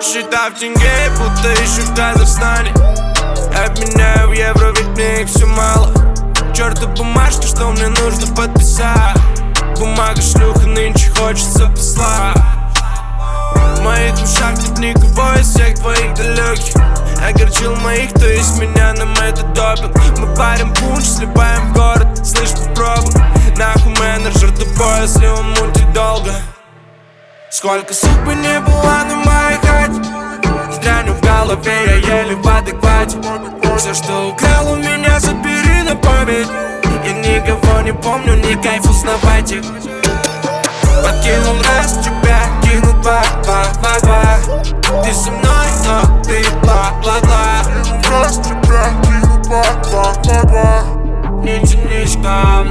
Посчитав тенге, будто еще в Казахстане Обменяю в евро, ведь мне их все мало Черту бумажки, что мне нужно подписать? Бумага шлюха, нынче хочется посла В моих ушах нет никого из всех твоих далеких. Огорчил моих, то есть меня нам это допинг. Мы парим пунш, сливаем город, слышь, попробуй. Нахуй менеджер тупой, если он мутит долго. Сколько судьбы не было на хате Стряню в голове, я еле в адеквате. Все, что украл у меня, забери на память. Я никого не помню, ни кайф узнавать их Подкинул раз тебя, кину два, два, два, два Ты со мной, но ты бла-бла-бла. Раз тебя кину два, два, два, два Не тянись к нам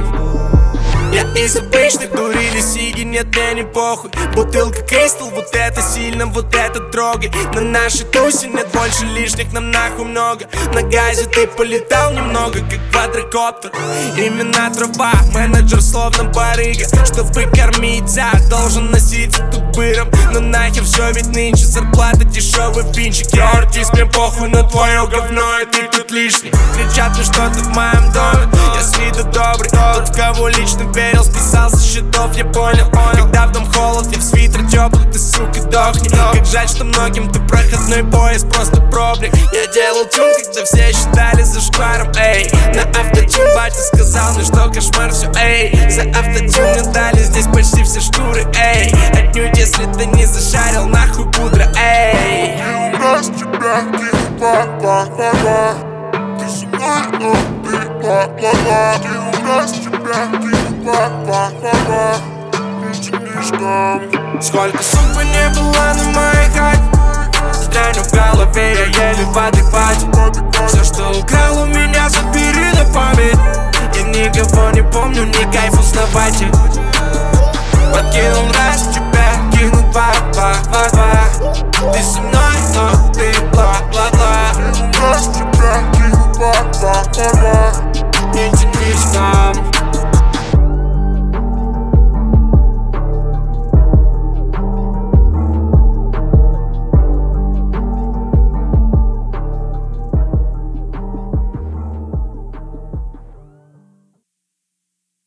я из обычных дурили сиги, нет, мне не похуй. Бутылка Кристал, вот это сильно, вот это трогай На нашей тусе нет больше лишних, нам нахуй много. На газе ты полетал немного, как квадрокоптер. Имена труба, менеджер словно барыга. Чтобы кормить за, должен носиться тут быром Но нахер все, ведь нынче зарплата дешевый пинчик Я артист, мне похуй на твое говно, и ты тут лишний. Кричат мне что-то в моем доме, я с виду добрый Тот, кого лично верил, списал со счетов, я понял Когда в дом холод, я в свитер теплый, ты, сука, дохни. Как жаль, что многим ты проходной поезд, просто пробник Я делал тюн, когда все считали за шкваром, эй. На автотюн батя сказал мне, что кошмар все, эй. За автотюн мне дали здесь почти все шкуры, эй. Отнюдь, если ты не зашарил, нахуй пудра, эй. Тебя два, два, два, два Ты со мной, но ты бла-бла-бла Кину раз тебя кину Сколько сумм не было на моей хате Стряню в голове, я еле в Все, что украл у меня, забери на память. Я никого не помню, не кайф узнавать. Подкинул раз тебя, кинул два-два, два-два Ты со мной, но ты бла-бла-бла Раз тебя, кинул два-два, два-два